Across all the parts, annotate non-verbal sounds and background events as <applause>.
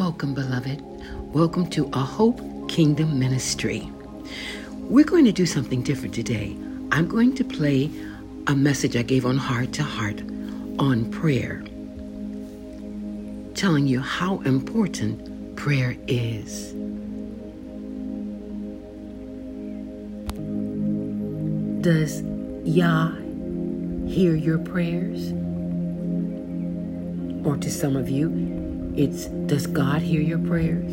welcome, beloved. Welcome to a Hope Kingdom Ministry. We're going to do something different today. I'm going to play a message I gave on Heart to Heart on prayer, telling you how important prayer is. Does Yah hear your prayers? Or to some of you, it's Does God hear your prayers?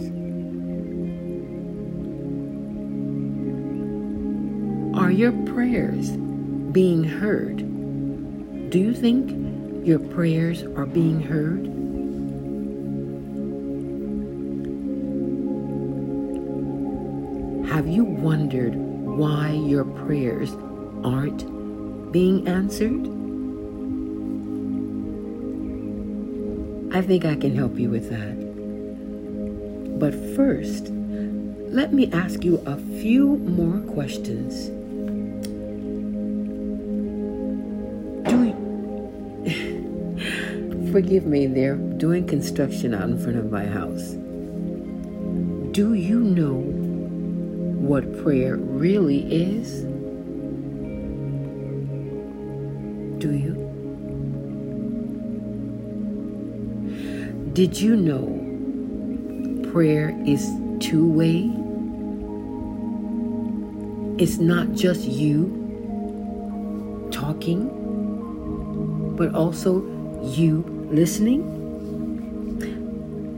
Are your prayers being heard? Do you think your prayers are being heard? Have you wondered why your prayers aren't being answered? I think I can help you with that. But first, let me ask you a few more questions. Do you, <laughs> forgive me, they're doing construction out in front of my house. Do you know what prayer really is? Do you? Did you know prayer is two way? It's not just you talking, but also you listening.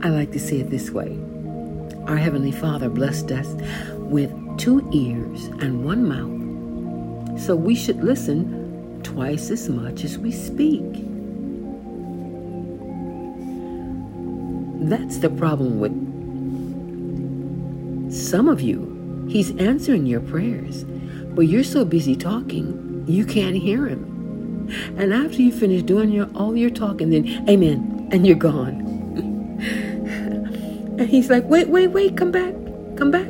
I like to say it this way Our Heavenly Father blessed us with two ears and one mouth, so we should listen twice as much as we speak. That's the problem with some of you. He's answering your prayers, but you're so busy talking, you can't hear him. And after you finish doing your all your talking, then amen, and you're gone. <laughs> and he's like, wait, wait, wait, come back, come back.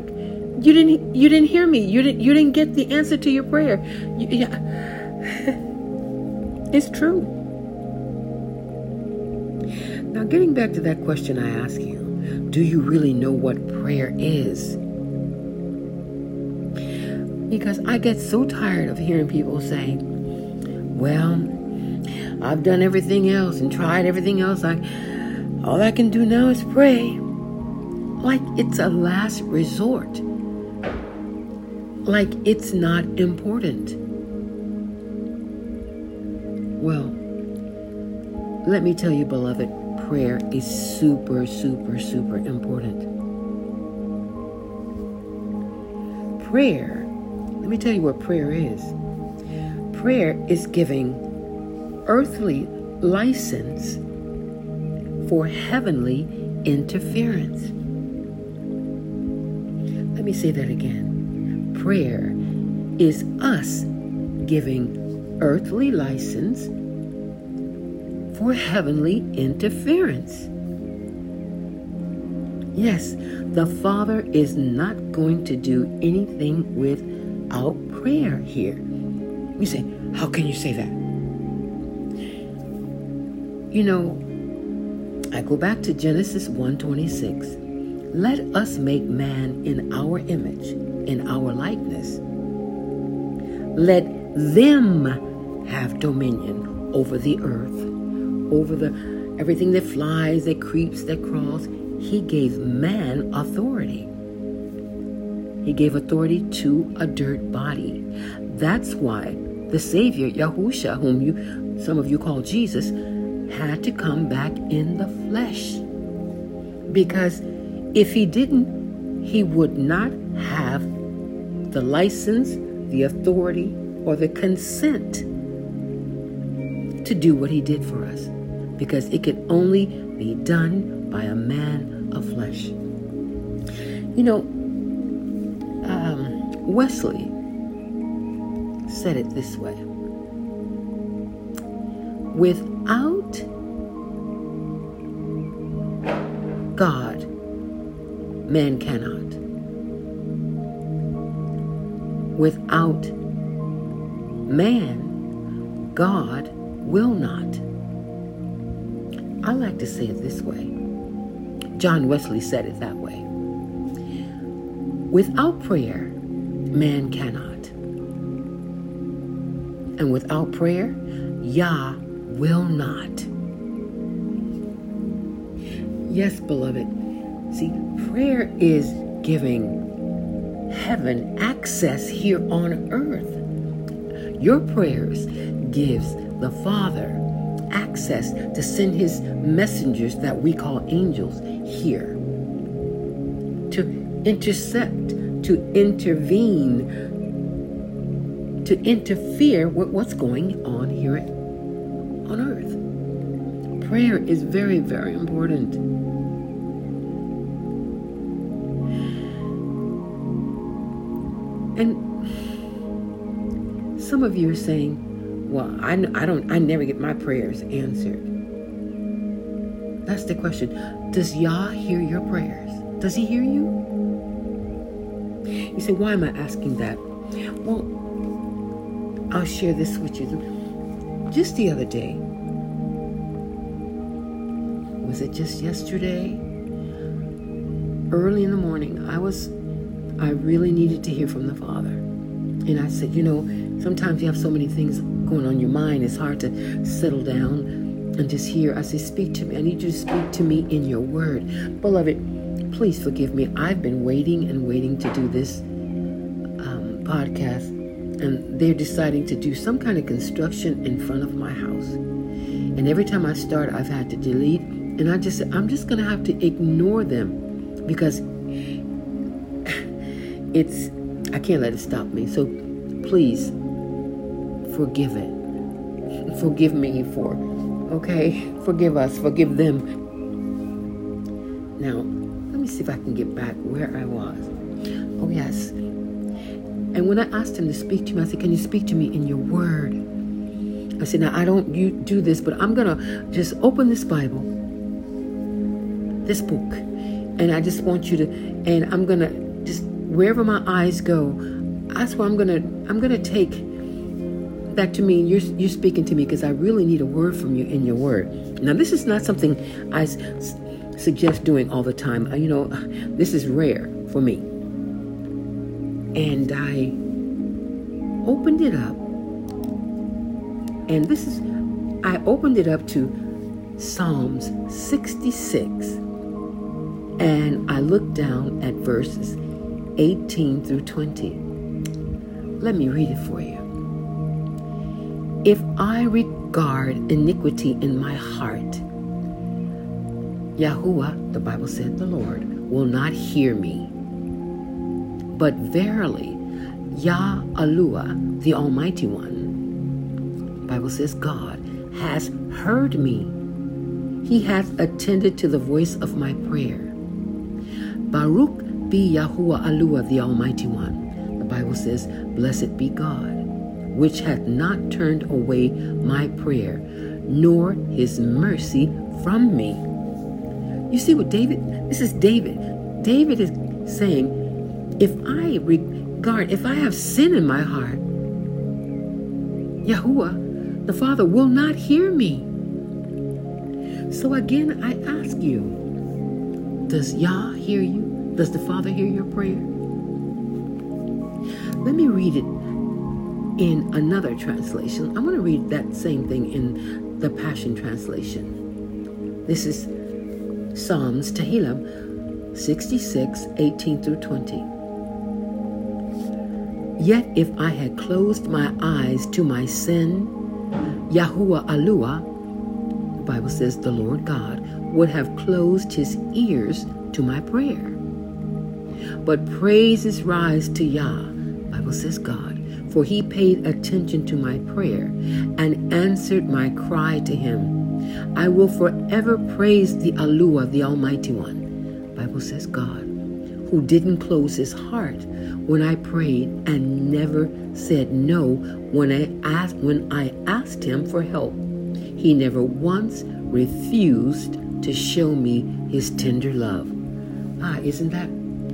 You didn't, you didn't hear me. You didn't, you didn't get the answer to your prayer. You, yeah. <laughs> It's true. Now, getting back to that question I asked you do you really know what prayer is? Because I get so tired of hearing people say, well, I've done everything else and tried everything else. I, all I can do now is pray. Like it's a last resort. Like it's not important. Well, let me tell you, beloved, prayer is super, super, super important. Prayer, let me tell you what prayer is. Prayer is giving earthly license for heavenly interference. Let me say that again. Prayer is us giving earthly license for heavenly interference. Yes, the Father is not going to do anything without prayer here. You say, how can you say that? You know, I go back to Genesis 1:26. Let us make man in our image, in our likeness. Let them have dominion over the earth, over the everything that flies, that creeps, that crawls. He gave man authority. He gave authority to a dirt body. That's why the Savior, Yahusha, whom you some of you call Jesus, had to come back in the flesh. Because if he didn't, he would not have the license, the authority, or the consent to do what he did for us. Because it could only be done by a man of flesh. You know, um, Wesley said it this way without God, man cannot. Without man, God will not. I like to say it this way John Wesley said it that way. Without prayer, man cannot. And without prayer, Yah will not. Yes, beloved. See, prayer is giving heaven access here on earth. Your prayers gives the Father access to send his messengers that we call angels here to intercept, to intervene, to interfere with what's going on here on earth. Prayer is very, very important. And some of you are saying, well, I, I don't I never get my prayers answered. That's the question. Does Yah hear your prayers? Does he hear you? You say, why am I asking that? Well, I'll share this with you. Just the other day, was it just yesterday? Early in the morning, I was, I really needed to hear from the Father. And I said, you know, sometimes you have so many things going on your mind, it's hard to settle down and just hear. I say, Speak to me. I need you to speak to me in your word. Beloved, please forgive me. I've been waiting and waiting to do this um, podcast, and they're deciding to do some kind of construction in front of my house. And every time I start, I've had to delete, and I just, I'm just going to have to ignore them because <sighs> it's, I can't let it stop me. So please forgive it. Forgive me for, okay? Forgive us, forgive them. Now, let me see if I can get back where I was. Oh, yes. And when I asked him to speak to me, I said, Can you speak to me in your word? I said, Now, I don't you do this, but I'm going to just open this Bible, this book, and I just want you to, and I'm going to just, wherever my eyes go, that's where I'm going to, I'm going to take that to me, you're, you're speaking to me because I really need a word from you in your word. Now, this is not something I s- suggest doing all the time. Uh, you know, this is rare for me. And I opened it up, and this is, I opened it up to Psalms 66, and I looked down at verses 18 through 20. Let me read it for you. If I regard iniquity in my heart, Yahuwah, the Bible said, the Lord, will not hear me. But verily, Yah Alua, the Almighty One, Bible says God, has heard me. He hath attended to the voice of my prayer. Baruch be Yahuwah Alua, the Almighty One. The Bible says, Blessed be God which hath not turned away my prayer, nor his mercy from me. You see what David, this is David. David is saying, if I regard, if I have sin in my heart, Yahuwah, the Father, will not hear me. So again, I ask you, does Yah hear you? Does the Father hear your prayer? Let me read it in another translation. I'm going to read that same thing in the Passion Translation. This is Psalms Tehillim 66, 18 through 20. Yet if I had closed my eyes to my sin, Yahuwah Alua, the Bible says the Lord God, would have closed his ears to my prayer. But praises rise to Yah, Bible says God, for he paid attention to my prayer and answered my cry to him. I will forever praise the Alua, the Almighty One. Bible says God, who didn't close his heart when I prayed and never said no when I asked when I asked him for help. He never once refused to show me his tender love. Ah, isn't that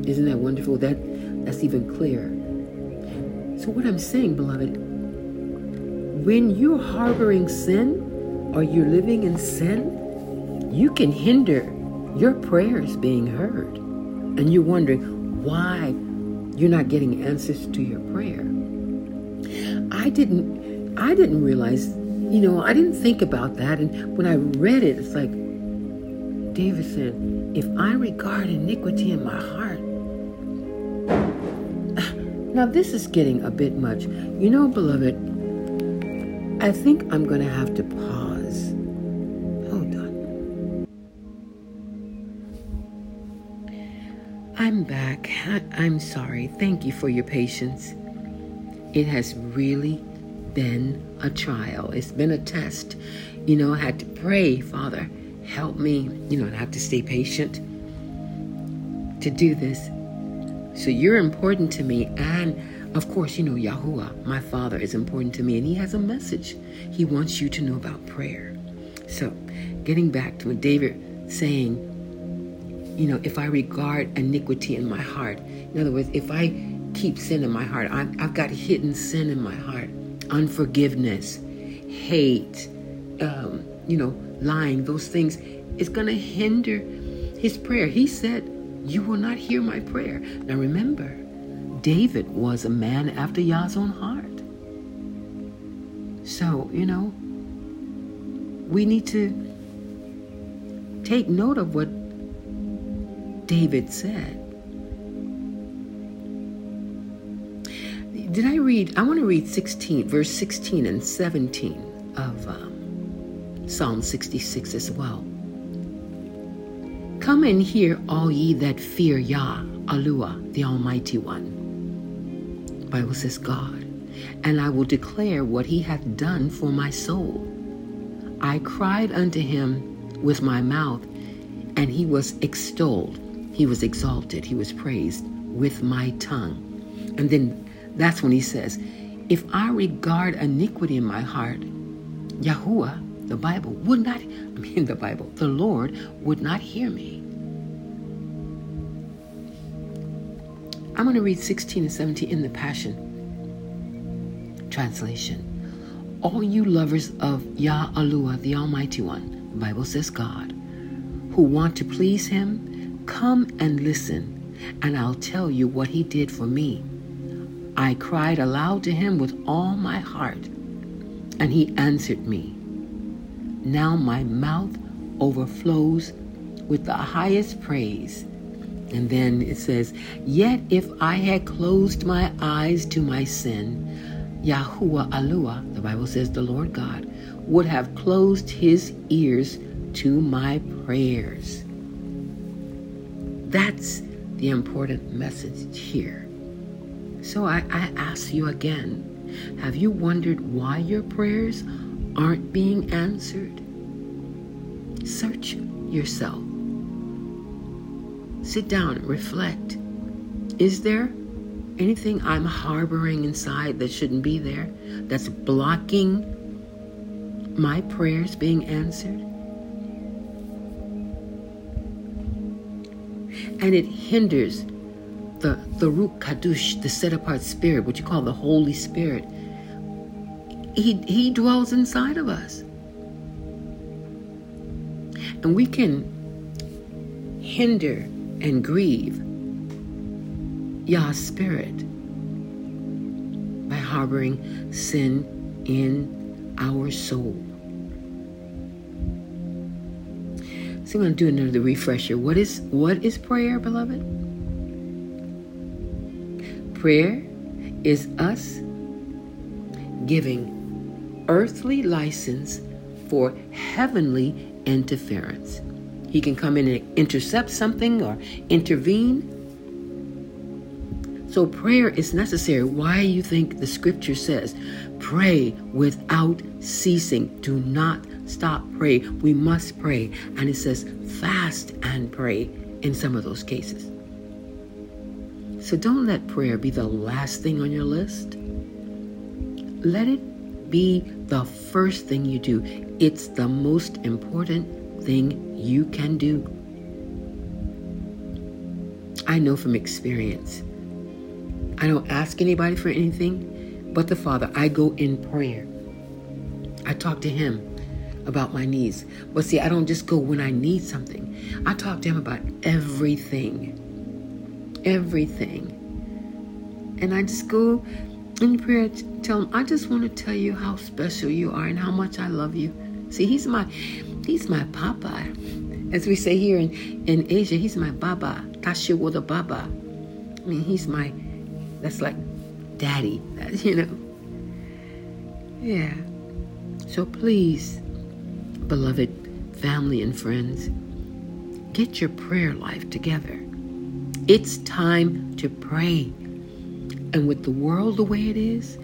isn't that wonderful? That that's even clearer. What I'm saying, beloved, when you're harboring sin or you're living in sin, you can hinder your prayers being heard. And you're wondering why you're not getting answers to your prayer. I didn't I didn't realize, you know, I didn't think about that. And when I read it, it's like David said, if I regard iniquity in my heart. Now this is getting a bit much. You know, beloved, I think I'm going to have to pause. Hold on. I'm back. I'm sorry. Thank you for your patience. It has really been a trial. It's been a test. You know, I had to pray, Father, help me. You know, I have to stay patient to do this. So you're important to me. And of course, you know, Yahuwah, my Father, is important to me. And He has a message. He wants you to know about prayer. So, getting back to what David saying, you know, if I regard iniquity in my heart, in other words, if I keep sin in my heart. i have got hidden sin in my heart, unforgiveness, hate, um, you know, lying, those things. It's going to hinder his prayer. He said, You will not hear my prayer. Now remember, David was a man after Yah's own heart. So, you know, we need to take note of what David said. Did I read? I want to read 16, verse 16 and 17 of um, Psalm 66 as well. Come and hear, all ye that fear Yah, Alua, the Almighty One. Bible says God, and I will declare what he hath done for my soul. I cried unto him with my mouth, and he was extolled. He was exalted. He was praised with my tongue. And then that's when he says, If I regard iniquity in my heart, Yahuwah, the Bible, would not, I mean the Bible, the Lord would not hear me. I'm going to read 16 and 17 in the Passion Translation. All you lovers of Yah Alua, the Almighty One, the Bible says God, who want to please Him, come and listen, and I'll tell you what He did for me I cried aloud to him with all my heart, and he answered me. Now my mouth overflows with the highest praise. And then it says, Yet if I had closed my eyes to my sin, Yahuwah Alua, the Bible says the Lord God, would have closed his ears to my prayers. That's the important message here. So I, I ask you again have you wondered why your prayers aren't being answered? Search yourself. Sit down and reflect. Is there anything I'm harboring inside that shouldn't be there that's blocking my prayers being answered? And it hinders the, the Ruach Kadosh, the set apart spirit, what you call the Holy Spirit, he, he dwells inside of us. And we can hinder and grieve Yah's spirit by harboring sin in our soul. So I'm going to do another refresher. What is what is prayer, beloved? Prayer is us giving earthly license for heavenly interference. He can come in and intercept something or intervene. So prayer is necessary. Why you think the scripture says, pray without ceasing. Do not stop pray. We must pray. And it says fast and pray in some of those cases. So don't let prayer be the last thing on your list. Let it be the first thing you do. It's the most important thing you can do. I know from experience. I don't ask anybody for anything but the Father. I go in prayer. I talk to Him. about my needs. But see, I don't just go when I need something. I talk to him about everything. Everything. And I just go in prayer, tell him, I just want to tell you how special you are and how much I love you. See, he's my he's my papa. As we say here in, in Asia, he's my baba. Tashiwada baba. I mean, he's my that's like daddy, <laughs> you know. Yeah. So please, beloved family and friends, get your prayer life together. It's time to pray. And with the world the way it is,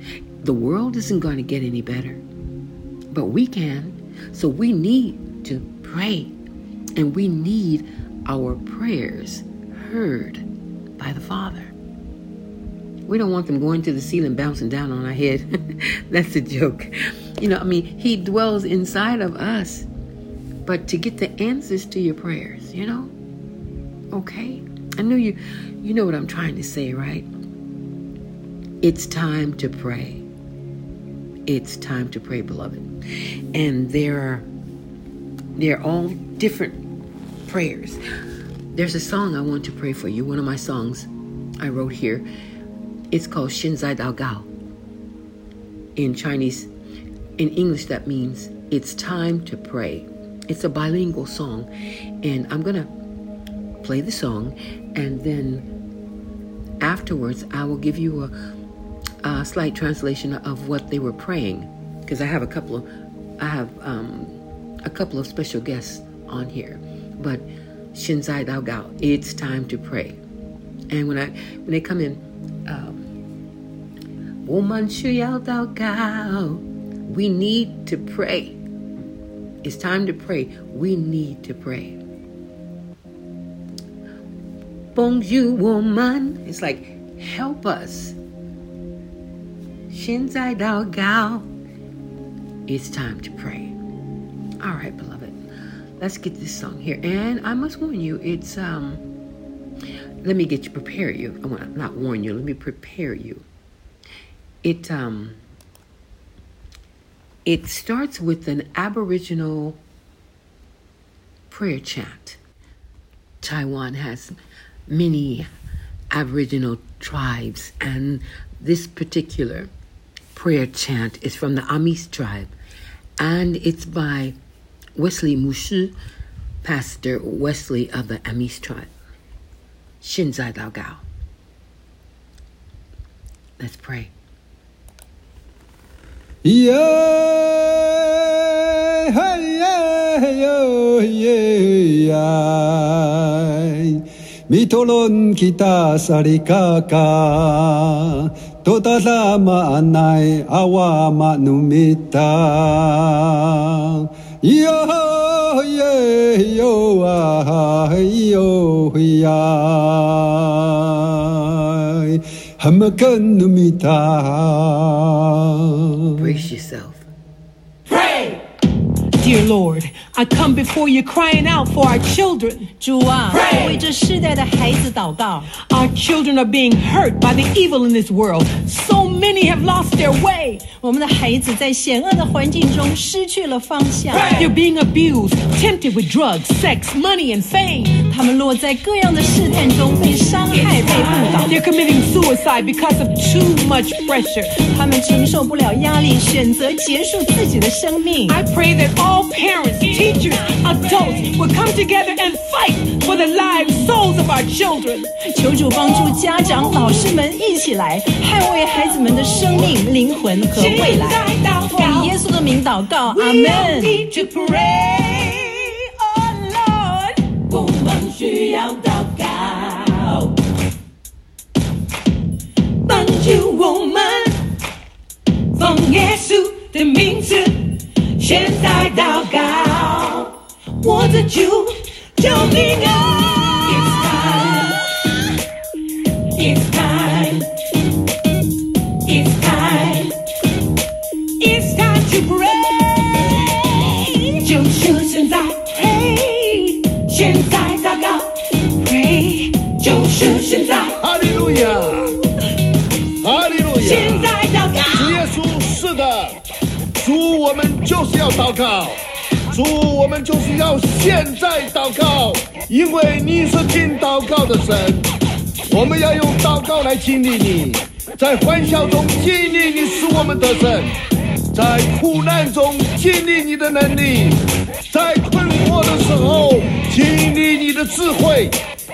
the world isn't going to get any better. But we can. So we need to pray. And we need our prayers heard by the Father. We don't want them going to the ceiling, bouncing down on our head. <laughs> That's a joke. You know, I mean, He dwells inside of us. But to get the answers to your prayers, you know? Okay? I know you you know what I'm trying to say, right? It's time to pray. It's time to pray, beloved. And there are they're all different prayers. There's a song I want to pray for you. One of my songs I wrote here. It's called Shinzai Dao Gao. In Chinese, in English, that means it's time to pray. It's a bilingual song. And I'm to play the song and then afterwards I will give you a, a slight translation of what they were praying because I have a couple of I have um, a couple of special guests on here. But Shinzai Dao Gao, it's time to pray. And when I when they come in, um, Dao Gao, we need to pray. It's time to pray. We need to pray. Bonjour, woman. It's like, help us. Dao Gao. It's time to pray. All right, beloved. Let's get this song here. And I must warn you, it's um let me get you prepare you. I want to not warn you, let me prepare you. It um it starts with an aboriginal prayer chant. Taiwan has many aboriginal tribes and this particular prayer chant is from the Amis tribe and it's by Wesley Mushu, Pastor Wesley of the Amis tribe. Shinzai Dao Gao. Let's pray. Yeah, yeah, yeah, yeah. Mitolon kita sarikaka Totala maanay awa manumita Yo, yeah, yo, ah, yo, yeah Hamakan numita Brace yourself. Pray! Dear Lord, I come before you crying out for our children. 主啊， Pray 我为这世代的孩子祷告。 Our children are being hurt by the evil in this world. So many have lost their way. 我们的孩子在险恶的环境中失去了方向， They're being abused, tempted with drugs, sex, money, and fame. 他们落在各样的试探中，被伤害、被误导，They're committing suicide because of too much pressure. 他们承受不了压力，选择结束自己的生命。I pray that all parents, teachers, adults will come together and fight for the lives, souls of our children. 求主帮助家长、老师们一起来捍卫孩子们的生命、灵魂和未来。奉耶稣的名祷告，阿 We all 门。需要祷告，帮助我们，奉耶稣的名字，现在祷告，我的主救命啊！It's time, it's time. 就是要祷告，主，我们就是要现在祷告，因为你是听祷告的神。我们要用祷告来经历你，在欢笑中经历你是我们的神，在苦难中经历你的能力，在困惑的时候经历你的智慧，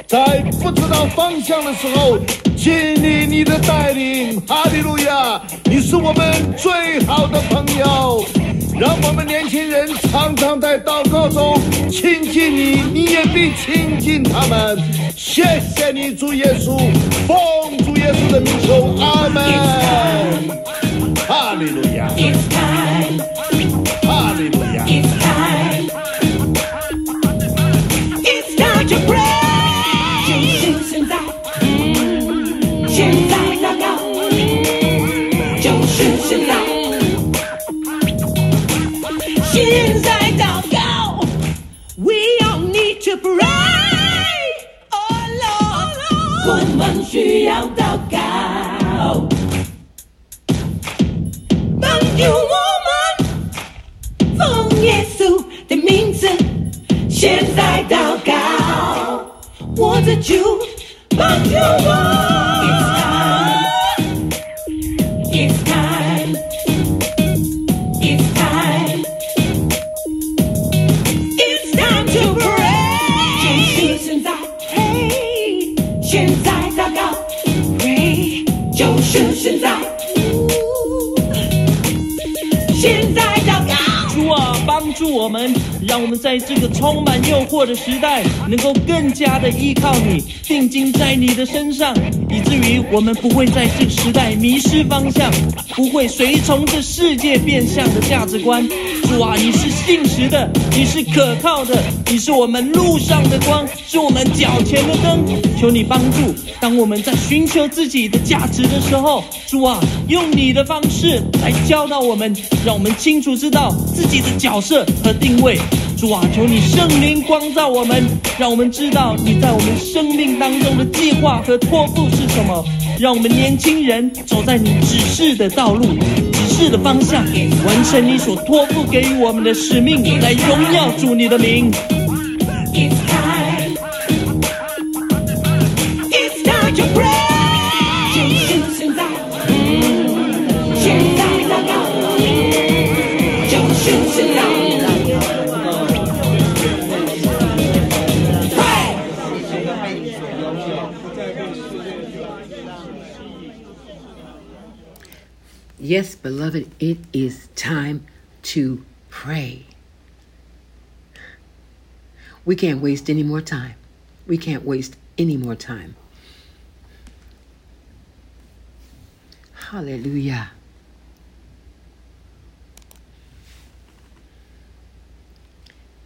在不知道方向的时候经历你的带领。哈利路亚！你是我们最好的朋友。让我们年轻人常常在祷告中亲近你，你也必亲近他们。谢谢你，主耶稣，奉主耶稣的名求，阿门。哈利路亚，It's time. 哈利路亚。It's time. It's time to pray. 就是现在，现在祷告，就是现在，我们需要祷告，帮助我们。奉耶稣的名字，现在祷告，我的主帮助我。我们，让我们在这个充满诱惑的时代，能够更加的依靠你，定睛在你的身上，以至于我们不会在这个时代迷失方向，不会随从这世界变相的价值观。主啊，你是信实的，你是可靠的，你是我们路上的光，是我们脚前的灯。求你帮助，当我们在寻求自己的价值的时候，主啊，用你的方式来教导我们，让我们清楚知道自己的角色和定位。主啊，求你圣灵光照我们，让我们知道你在我们生命当中的计划和托付是什么。让我们年轻人走在你指示的道路、指示的方向，完成你所托付给予我们的使命，来荣耀主你的名。It's time. It's Yes, beloved, it is time to pray. We can't waste any more time. We can't waste any more time. Hallelujah.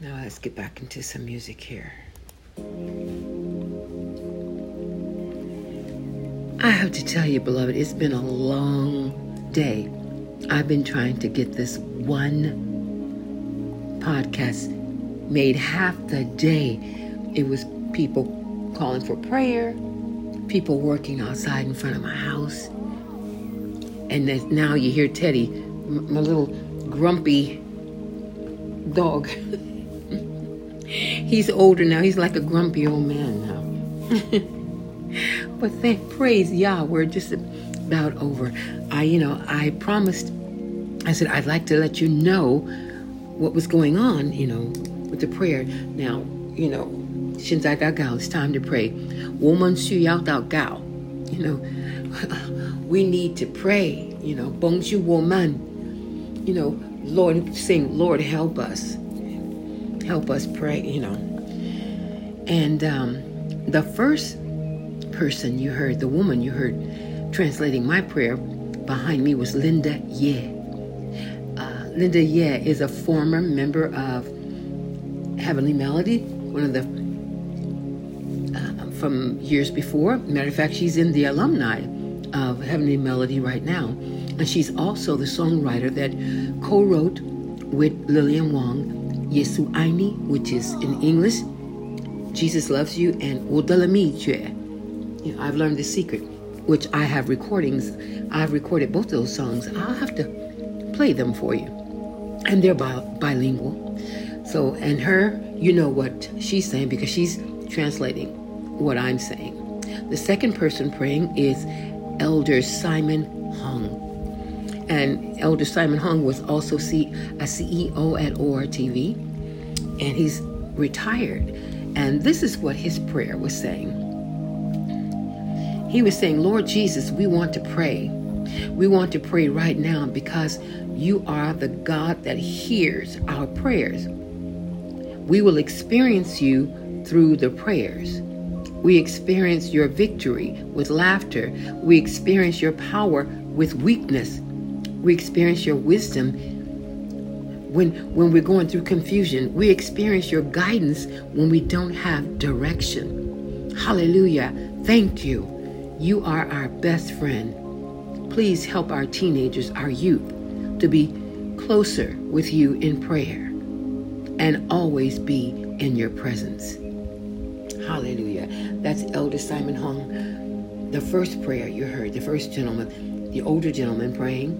Now let's get back into some music here. I have to tell you, beloved, it's been a long day. I've been trying to get this one podcast made half the day. It was people calling for prayer, people working outside in front of my house. And now you hear Teddy, my little grumpy dog. <laughs> He's older now. He's like a grumpy old man now. <laughs> But thank praise Yah, we're just about over. I, you know, I promised. I said I'd like to let you know what was going on, you know, with the prayer. Now, you know, 现在祷告, it's time to pray. 我们需要祷告, you know, <laughs> we need to pray, you know, 帮助我们, you know, Lord, sing, Lord, help us, help us pray, you know. And um, the first person you heard, the woman you heard translating my prayer behind me was Linda Ye. Uh, Linda Ye is a former member of Heavenly Melody, one of the uh, from years before. Matter of fact, she's in the alumni of Heavenly Melody right now, and she's also the songwriter that co-wrote with Lillian Wong Yesu Aini, which is in English, Jesus Loves You, and know, I've learned the secret, which I have recordings. I've recorded both those songs. I'll have to play them for you. And they're bi- bilingual. So, and her, you know what she's saying because she's translating what I'm saying. The second person praying is Elder Simon Hung. And Elder Simon Hung was also C- a CEO at ORTV, and he's retired. And this is what his prayer was saying. He was saying, Lord Jesus, we want to pray. We want to pray right now because you are the God that hears our prayers. We will experience you through the prayers. We experience your victory with laughter. We experience your power with weakness. We experience your wisdom when when we're going through confusion. We experience your guidance when we don't have direction. Hallelujah. Thank you. You are our best friend. Please help our teenagers, our youth, to be closer with you in prayer and always be in your presence. Hallelujah. That's Elder Simon Hung. The first prayer you heard, the first gentleman, the older gentleman praying,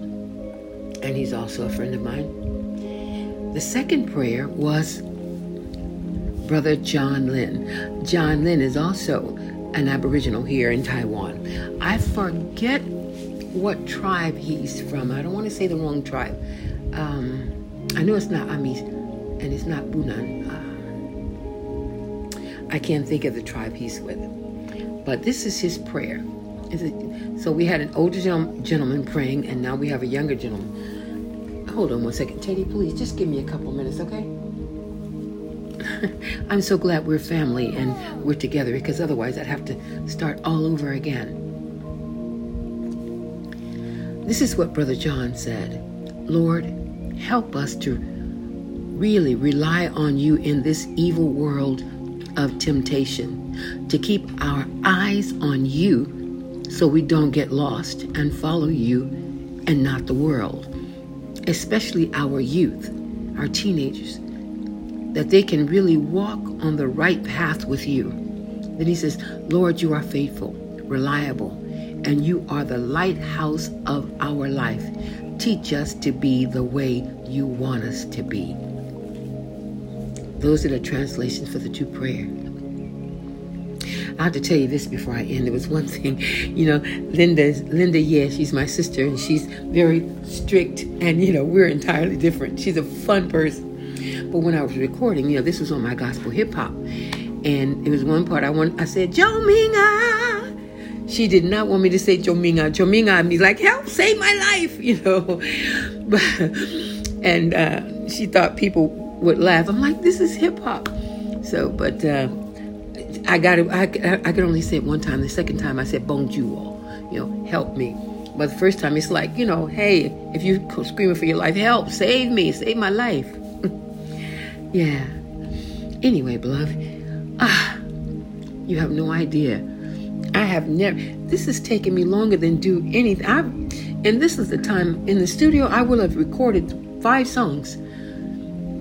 and he's also a friend of mine. The second prayer was Brother John Lin. John Lin is also an Aboriginal here in Taiwan. I forget what tribe he's from. I don't want to say the wrong tribe. Um, I know it's not Amis and it's not Bunun. Uh, I can't think of the tribe he's with. But this is his prayer. So we had an older gentleman praying, and now we have a younger gentleman. Hold on one second. Teddy, please just give me a couple minutes, okay? <laughs> I'm so glad we're family and we're together because otherwise I'd have to start all over again. This is what Brother John said Lord, help us to really rely on you in this evil world of temptation, to keep our eyes on you so we don't get lost and follow you and not the world, especially our youth, our teenagers, that they can really walk on the right path with you. Then he says, Lord, you are faithful, reliable, and you are the lighthouse of our life. Teach us to be the way you want us to be. Those are the translations for the two prayers. I have to tell you this before I end. There was one <laughs> thing, you know, Linda, Linda, yeah, she's my sister, and she's very strict, and you know, we're entirely different. She's a fun person. But when I was recording, you know, this was on my gospel hip hop, and it was one part I want. I said, Jominga. She did not want me to say Jominga. Jominga means like help, save my life, <laughs> you know. <laughs> And uh, she thought people would laugh. I'm like, this is hip hop. So, but uh, I got it. I, I could only say it one time. The second time I said bonjour, you know, help me. But the first time it's like, you know, hey, if you're screaming for your life, help, save me, save my life. Yeah. Anyway, beloved, ah, you have no idea. I have never. This has taken me longer than do anything. I've, and this is the time in the studio I will have recorded five songs.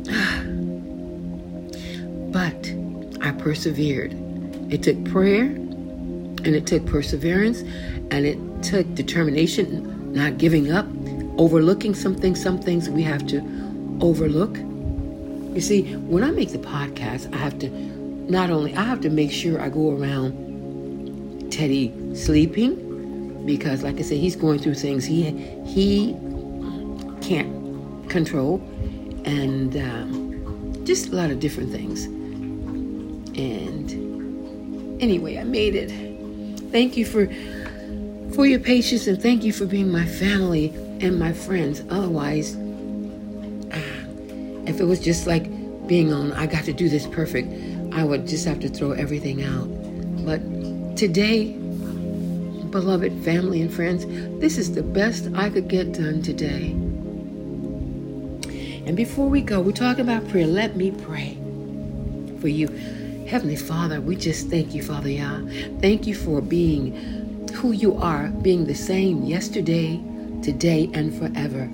<sighs> But I persevered. It took prayer and it took perseverance and it took determination, not giving up, overlooking something, some things we have to overlook. You see, when I make the podcast, I have to not only I have to make sure I go around Teddy sleeping because like I said, he's going through things he he can't control and um, just a lot of different things. And anyway, I made it. Thank you for for your patience and thank you for being my family and my friends. Otherwise, if it was just like being on I got to do this perfect, I would just have to throw everything out. But today, beloved family and friends, this is the best I could get done today. And before we go, we're talking about prayer. Let me pray for you. Heavenly Father, we just thank you, Father Yah. Thank you for being who you are, being the same yesterday, today, and forever.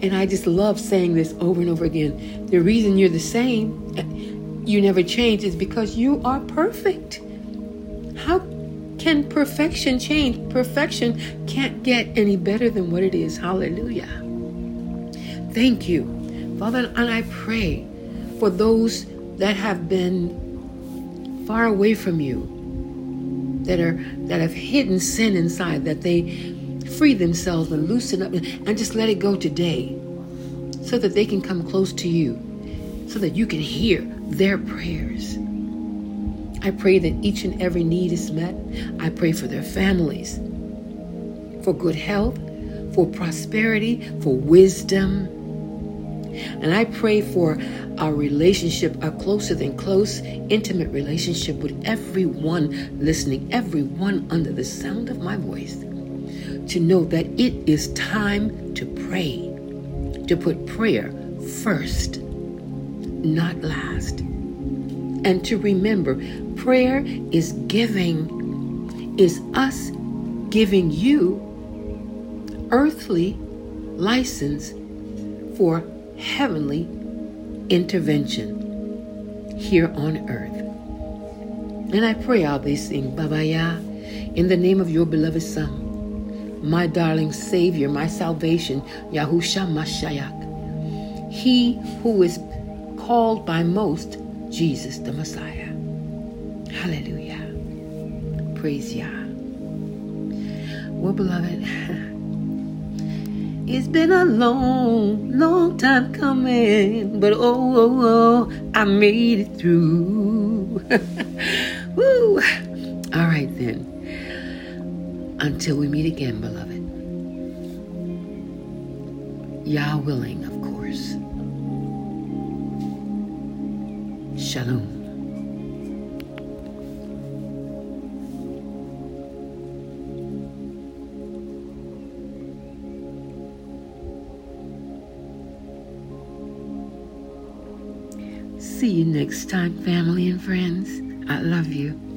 And I just love saying this over and over again. The reason you're the same, you never change, is because you are perfect. How can perfection change? Perfection can't get any better than what it is. Hallelujah. Thank you, Father, and I pray for those that have been far away from you, that are that have hidden sin inside, that they free themselves and loosen up and just let it go today, so that they can come close to you, so that you can hear their prayers. I pray that each and every need is met. I pray for their families, for good health, for prosperity, for wisdom. And I pray for our relationship, a closer than close, intimate relationship with everyone listening, everyone under the sound of my voice, to know that it is time to pray, to put prayer first, not last. And to remember, prayer is giving, is us giving you earthly license for heavenly intervention here on earth. And I pray all these things, Baba Yah, in the name of your beloved Son, my darling Savior, my salvation, Yahusha Mashiach, he who is called by most Jesus the Messiah. Hallelujah. Praise Yah. Well, beloved, <laughs> it's been a long, long time coming, but oh, oh, oh I made it through. <laughs> Woo! All right, then. Until we meet again, beloved. Yah willing, of course. Shalom. See you next time, family and friends. I love you.